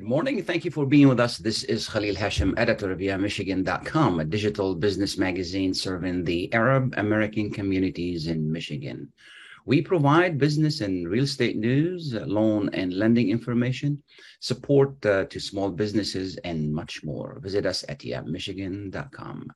Good morning. Thank you for being with us. This is Khalil Hashem, editor of YaMichigan.com, a digital business magazine serving the Arab American communities in Michigan. We provide business and real estate news, loan and lending information, support uh, to small businesses, and much more. Visit us at YaMichigan.com.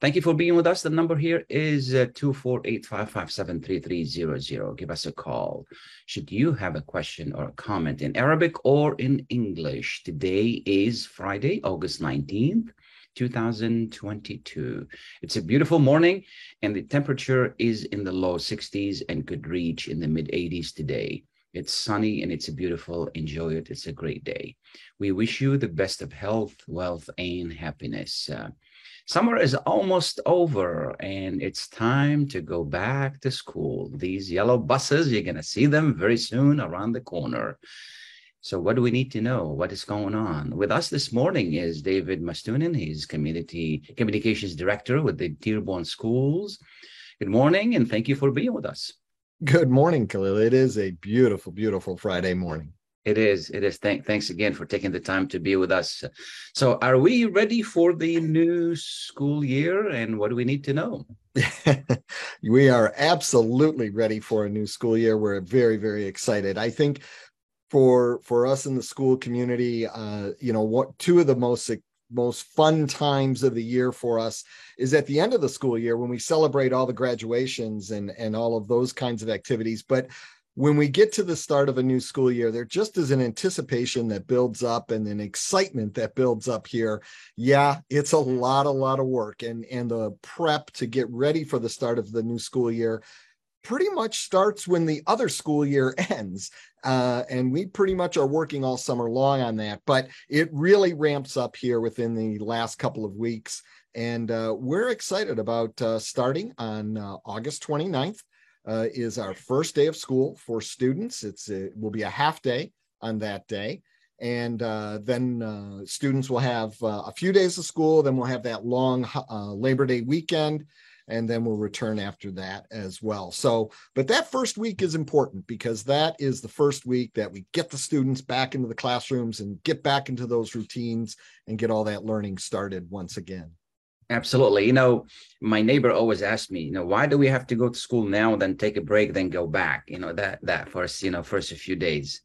Thank you for being with us. The number here is uh, 248-557-3300. Give us a call. Should you have a question or a comment in Arabic or in English, today is Friday, August 19th. 2022. It's a beautiful morning, and the temperature is in the low 60s and could reach in the mid 80s today. It's sunny and it's beautiful. Enjoy it. It's a great day. We wish you the best of health, wealth, and happiness. Uh, Summer is almost over and it's time to go back to school. These yellow buses, you're going to see them very soon around the corner. So, what do we need to know? What is going on? With us this morning is David Mustonen. He's Community Communications Director with the Dearborn Schools. Good morning and thank you for being with us. Good morning, Khalil. It is a beautiful, beautiful Friday morning. It is. It is. Thank, thanks again for taking the time to be with us. So, are we ready for the new school year? And what do we need to know? we are absolutely ready for a new school year. We're very, very excited. I think for for us in the school community, uh, you know, what two of the most most fun times of the year for us is at the end of the school year when we celebrate all the graduations and and all of those kinds of activities. But when we get to the start of a new school year, there just is an anticipation that builds up and an excitement that builds up here. Yeah, it's a lot, a lot of work. And, and the prep to get ready for the start of the new school year pretty much starts when the other school year ends. Uh, and we pretty much are working all summer long on that. But it really ramps up here within the last couple of weeks. And uh, we're excited about uh, starting on uh, August 29th uh, is our first day of school for students. It's it will be a half day on that day. And uh, then uh, students will have uh, a few days of school. Then we'll have that long uh, Labor Day weekend. And then we'll return after that as well. So, but that first week is important because that is the first week that we get the students back into the classrooms and get back into those routines and get all that learning started once again. Absolutely. You know, my neighbor always asked me, you know, why do we have to go to school now, then take a break, then go back? You know, that that first, you know, first few days.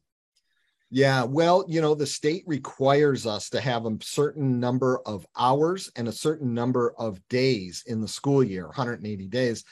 Yeah, well, you know, the state requires us to have a certain number of hours and a certain number of days in the school year, 180 days.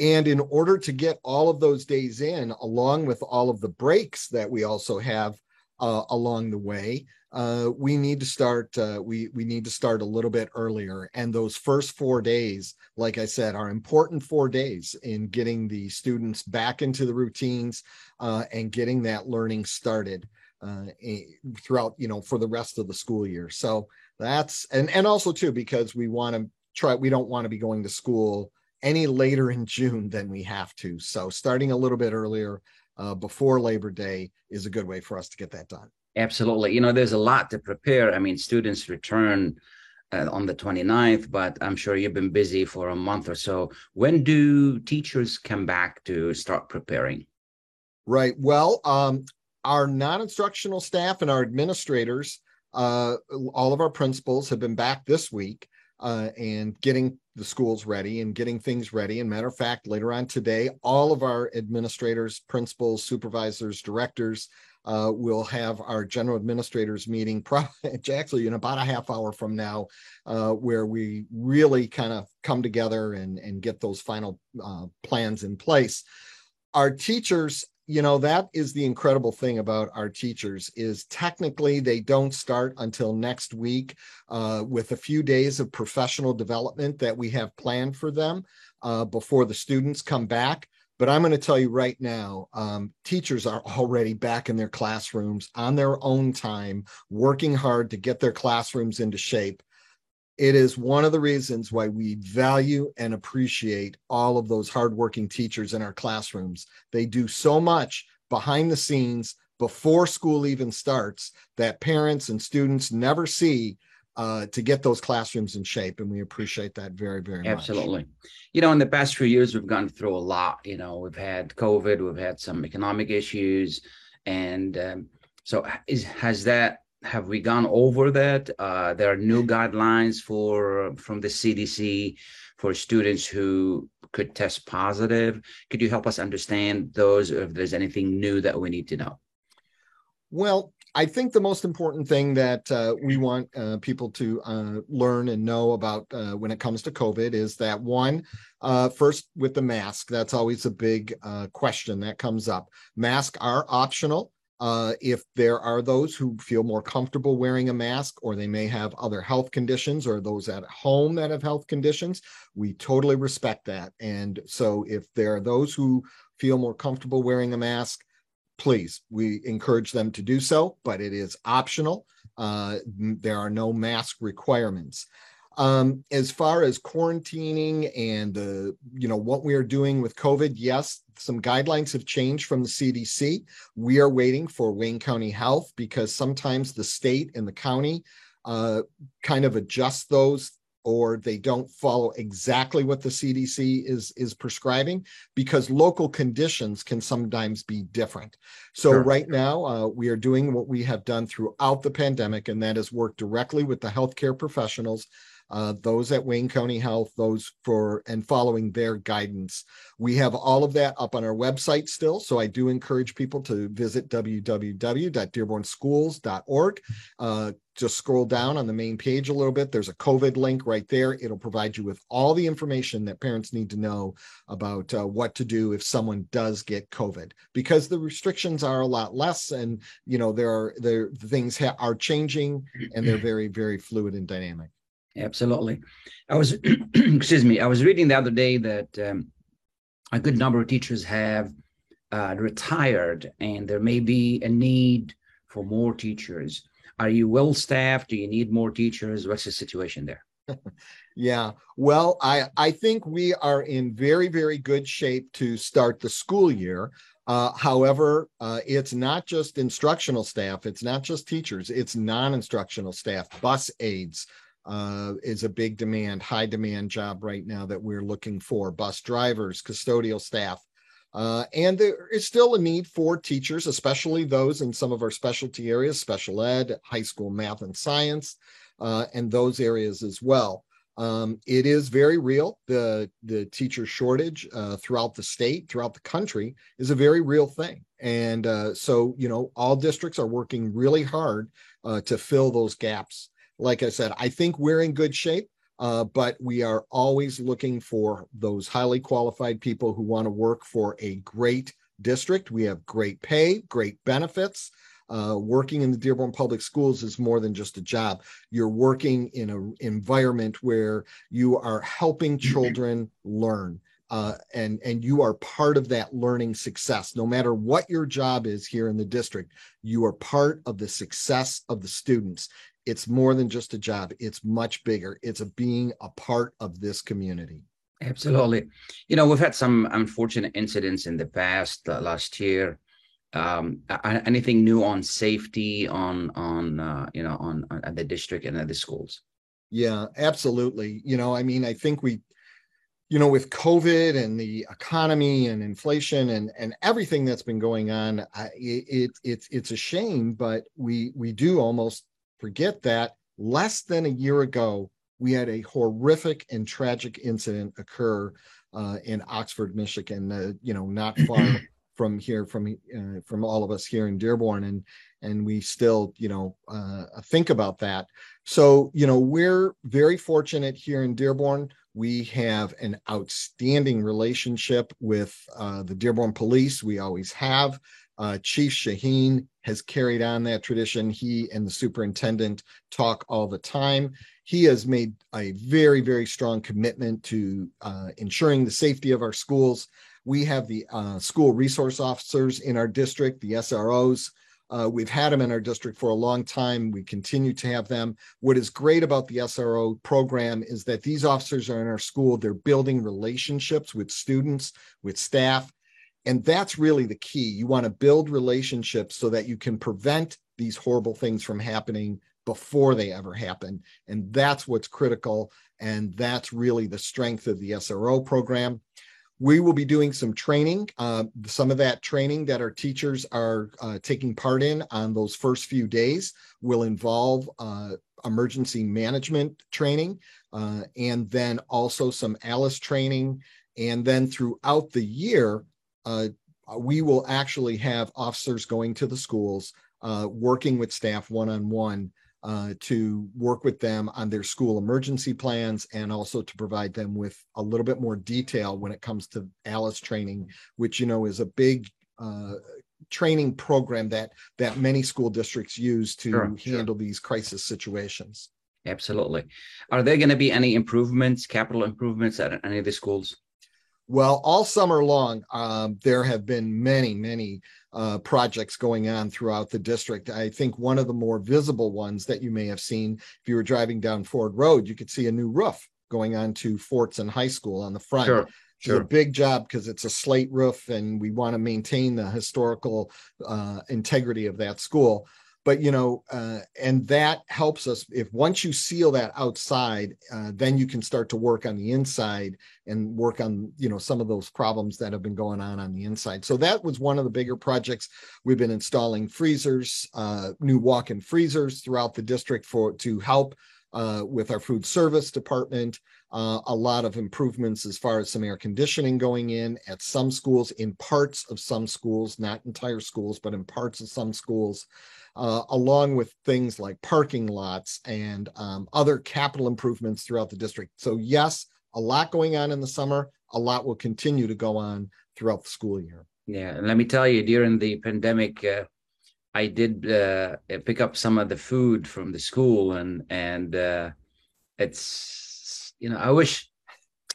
And in order to get all of those days in, along with all of the breaks that we also have uh, along the way, uh, we need to start uh, we we need to start a little bit earlier and those first four days like i said are important four days in getting the students back into the routines uh, and getting that learning started uh, throughout you know for the rest of the school year so that's and and also too because we want to try we don't want to be going to school any later in june than we have to so starting a little bit earlier uh, before labor day is a good way for us to get that done Absolutely. You know, there's a lot to prepare. I mean, students return uh, on the 29th, but I'm sure you've been busy for a month or so. When do teachers come back to start preparing? Right. Well, um, our non instructional staff and our administrators, uh, all of our principals have been back this week uh, and getting the schools ready and getting things ready. And matter of fact, later on today, all of our administrators, principals, supervisors, directors, uh, we'll have our general administrators meeting probably actually in about a half hour from now, uh, where we really kind of come together and, and get those final uh, plans in place. Our teachers, you know, that is the incredible thing about our teachers is technically they don't start until next week uh, with a few days of professional development that we have planned for them uh, before the students come back. But I'm going to tell you right now, um, teachers are already back in their classrooms on their own time, working hard to get their classrooms into shape. It is one of the reasons why we value and appreciate all of those hardworking teachers in our classrooms. They do so much behind the scenes before school even starts that parents and students never see uh, to get those classrooms in shape. And we appreciate that very, very Absolutely. much. Absolutely. You know, in the past few years, we've gone through a lot. You know, we've had COVID, we've had some economic issues. And um, so is, has that have we gone over that? Uh, there are new guidelines for from the CDC for students who could test positive. Could you help us understand those, if there's anything new that we need to know? Well, I think the most important thing that uh, we want uh, people to uh, learn and know about uh, when it comes to COVID is that one, uh, first with the mask, that's always a big uh, question that comes up. Masks are optional. If there are those who feel more comfortable wearing a mask, or they may have other health conditions, or those at home that have health conditions, we totally respect that. And so, if there are those who feel more comfortable wearing a mask, please, we encourage them to do so, but it is optional. Uh, there are no mask requirements. Um, as far as quarantining and the, you know, what we are doing with COVID, yes, some guidelines have changed from the CDC. We are waiting for Wayne County Health because sometimes the state and the county uh, kind of adjust those or they don't follow exactly what the CDC is is prescribing because local conditions can sometimes be different. So sure. right now uh, we are doing what we have done throughout the pandemic, and that is work directly with the healthcare professionals uh, those at Wayne County Health, those for and following their guidance. We have all of that up on our website still. So I do encourage people to visit www.dearbornschools.org. Uh, just scroll down on the main page a little bit. There's a COVID link right there. It'll provide you with all the information that parents need to know about uh, what to do if someone does get COVID, because the restrictions are a lot less, and you know there are there things ha- are changing, and they're very very fluid and dynamic. Absolutely. I was, excuse me, I was reading the other day that um, a good number of teachers have uh, retired and there may be a need for more teachers. Are you well staffed? Do you need more teachers? What's the situation there? yeah. Well, I, I think we are in very, very good shape to start the school year. Uh, however, uh, it's not just instructional staff, it's not just teachers, it's non instructional staff, bus aides, uh, is a big demand, high demand job right now that we're looking for bus drivers, custodial staff. Uh, and there is still a need for teachers, especially those in some of our specialty areas, special ed, high school math and science, uh, and those areas as well. Um, it is very real. The the teacher shortage uh, throughout the state, throughout the country, is a very real thing. And uh, so, you know, all districts are working really hard uh, to fill those gaps like I said, I think we're in good shape, uh, but we are always looking for those highly qualified people who want to work for a great district. We have great pay, great benefits. Uh, working in the Dearborn Public Schools is more than just a job. You're working in an environment where you are helping children learn. Uh, and and you are part of that learning success no matter what your job is here in the district you are part of the success of the students it's more than just a job. It's much bigger. It's a being a part of this community. Absolutely. You know we've had some unfortunate incidents in the past uh, last year. Um, anything new on safety on on uh, you know on, on at the district and at the schools? Yeah absolutely. You know i mean i think we you know with covid and the economy and inflation and and everything that's been going on I, it, it's it's a shame but we we do almost forget that less than a year ago, we had a horrific and tragic incident occur uh, in Oxford, Michigan. Uh, you know, not far from here, from uh, from all of us here in Dearborn, and and we still, you know, uh, think about that. So, you know, we're very fortunate here in Dearborn. We have an outstanding relationship with uh, the Dearborn Police. We always have. Uh, Chief Shahin has carried on that tradition. He and the superintendent talk all the time. He has made a very, very strong commitment to uh, ensuring the safety of our schools. We have the uh, school resource officers in our district, the SROs. Uh, we've had them in our district for a long time. We continue to have them. What is great about the SRO program is that these officers are in our school. They're building relationships with students, with staff, and that's really the key. You want to build relationships so that you can prevent these horrible things from happening before they ever happen. And that's what's critical. And that's really the strength of the SRO program. we will be doing some training. Uh, some of that training that our teachers are uh, taking part in on those first few days will involve uh, emergency management training uh, and then also some ALICE training. And then throughout the year, uh, we will actually have officers going to the schools, uh, working with staff one on one uh, to work with them on their school emergency plans and also to provide them with a little bit more detail when it comes to ALICE training, which you know is a big uh, training program that that many school districts use to sure, handle sure. these crisis situations. Absolutely. Are there going to be any improvements, capital improvements at any of the schools? Well, all summer long, um, there have been many, many uh, projects going on throughout the district. I think one of the more visible ones that you may have seen, if you were driving down Ford Road, you could see a new roof going on to Fordson High School on the front. Sure. Sure. It's a big job because it's a slate roof, and we want to maintain the historical uh, integrity of that school but you know uh, and that helps us if once you seal that outside uh, then you can start to work on the inside and work on you know some of those problems that have been going on on the inside. So that was one of the bigger projects. We've been installing freezers uh, new walk-in freezers throughout the district for to help uh, with our food service department. Uh, a lot of improvements as far as some air conditioning going in at some schools in parts of some schools not entire schools but in parts of some schools uh, along with things like parking lots and um, other capital improvements throughout the district. So, yes, a lot going on in the summer. A lot will continue to go on throughout the school year. Yeah, and let me tell you, during the pandemic, uh, I did uh, pick up some of the food from the school, and and uh, it's you know I wish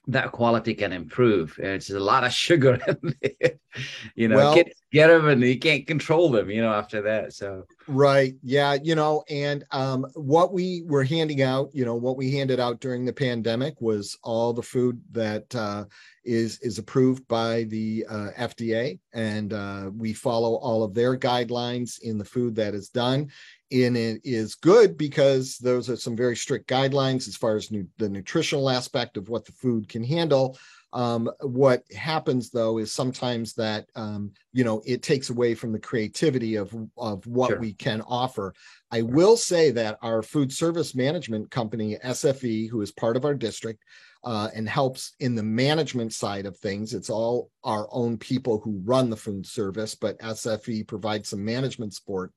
that quality can improve. It's a lot of sugar you know, well, kids get them and you can't control them, you know, after that. So right. Yeah, you know, and um what we were handing out, you know, what we handed out during the pandemic was all the food that uh is is approved by the uh, FDA and uh, we follow all of their guidelines in the food that is done and it is good because those are some very strict guidelines as far as nu- the nutritional aspect of what the food can handle. Um, what happens though is sometimes that um, you know it takes away from the creativity of of what sure. we can offer. I will say that our food service management company SFE, who is part of our district, uh, and helps in the management side of things. It's all our own people who run the food service, but SFE provides some management support.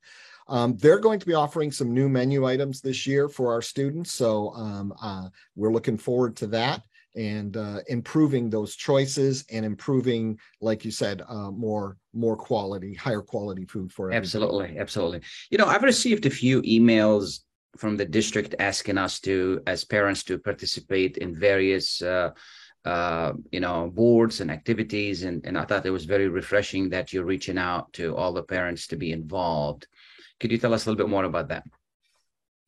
Um, they're going to be offering some new menu items this year for our students. So um, uh, we're looking forward to that and uh, improving those choices and improving, like you said, uh, more more quality, higher quality food for everybody. absolutely, absolutely. You know, I've received a few emails from the district asking us to, as parents, to participate in various. Uh, uh, you know, boards and activities, and, and I thought it was very refreshing that you're reaching out to all the parents to be involved. Could you tell us a little bit more about that?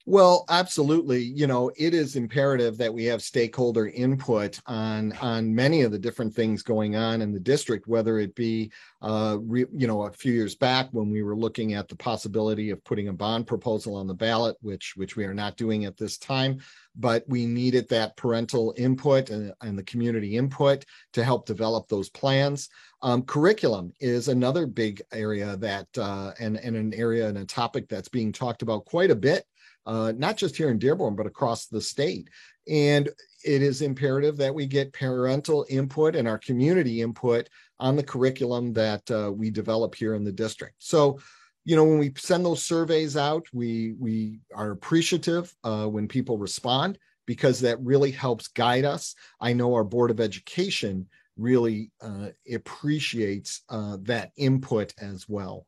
Well, absolutely. You know, it is imperative that we have stakeholder input on on many of the different things going on in the district. Whether it be, uh, re, you know, a few years back when we were looking at the possibility of putting a bond proposal on the ballot, which which we are not doing at this time, but we needed that parental input and, and the community input to help develop those plans. Um, curriculum is another big area that, uh, and, and an area and a topic that's being talked about quite a bit, uh, not just here in Dearborn, but across the state. And it is imperative that we get parental input and our community input on the curriculum that uh, we develop here in the district. So, you know, when we send those surveys out, we we are appreciative uh, when people respond because that really helps guide us. I know our Board of Education really uh, appreciates uh, that input as well.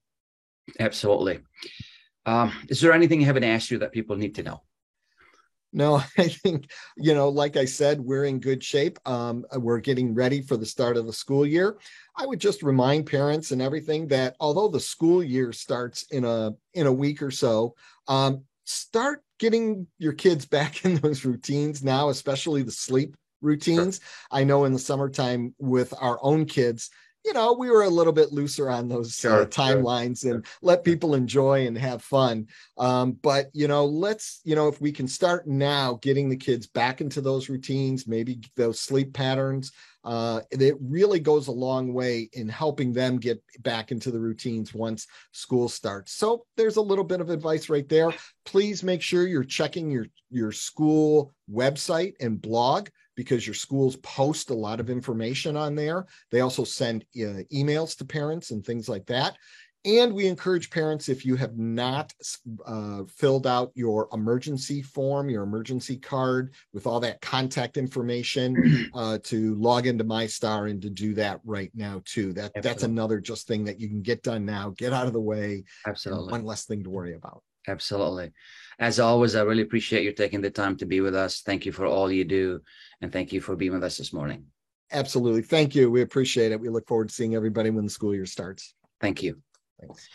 Absolutely. Um, is there anything I haven't asked you that people need to know? No, I think, you know, like I said, we're in good shape. Um, we're getting ready for the start of the school year. I would just remind parents and everything that although the school year starts in a in a week or so, um, start getting your kids back in those routines now, especially the sleep routines. Sure. I know in the summertime with our own kids, you know, we were a little bit looser on those uh, Sure, sure. timelines and let people enjoy and have fun. Um, but you know, let's, you know, if we can start now getting the kids back into those routines, maybe those sleep patterns, uh, it really goes a long way in helping them get back into the routines once school starts. So there's a little bit of advice right there. Please make sure you're checking your your school website and blog because your schools post a lot of information on there. They also send uh, emails to parents and things like that. And we encourage parents, if you have not uh, filled out your emergency form, your emergency card with all that contact information, uh, to log into MiStar and to do that right now too. That that's another just thing that you can get done now, get out of the way, Absolutely. one less thing to worry about. Absolutely. As always, I really appreciate you taking the time to be with us. Thank you for all you do. And thank you for being with us this morning. Absolutely. Thank you. We appreciate it. We look forward to seeing everybody when the school year starts. Thank you. Thanks.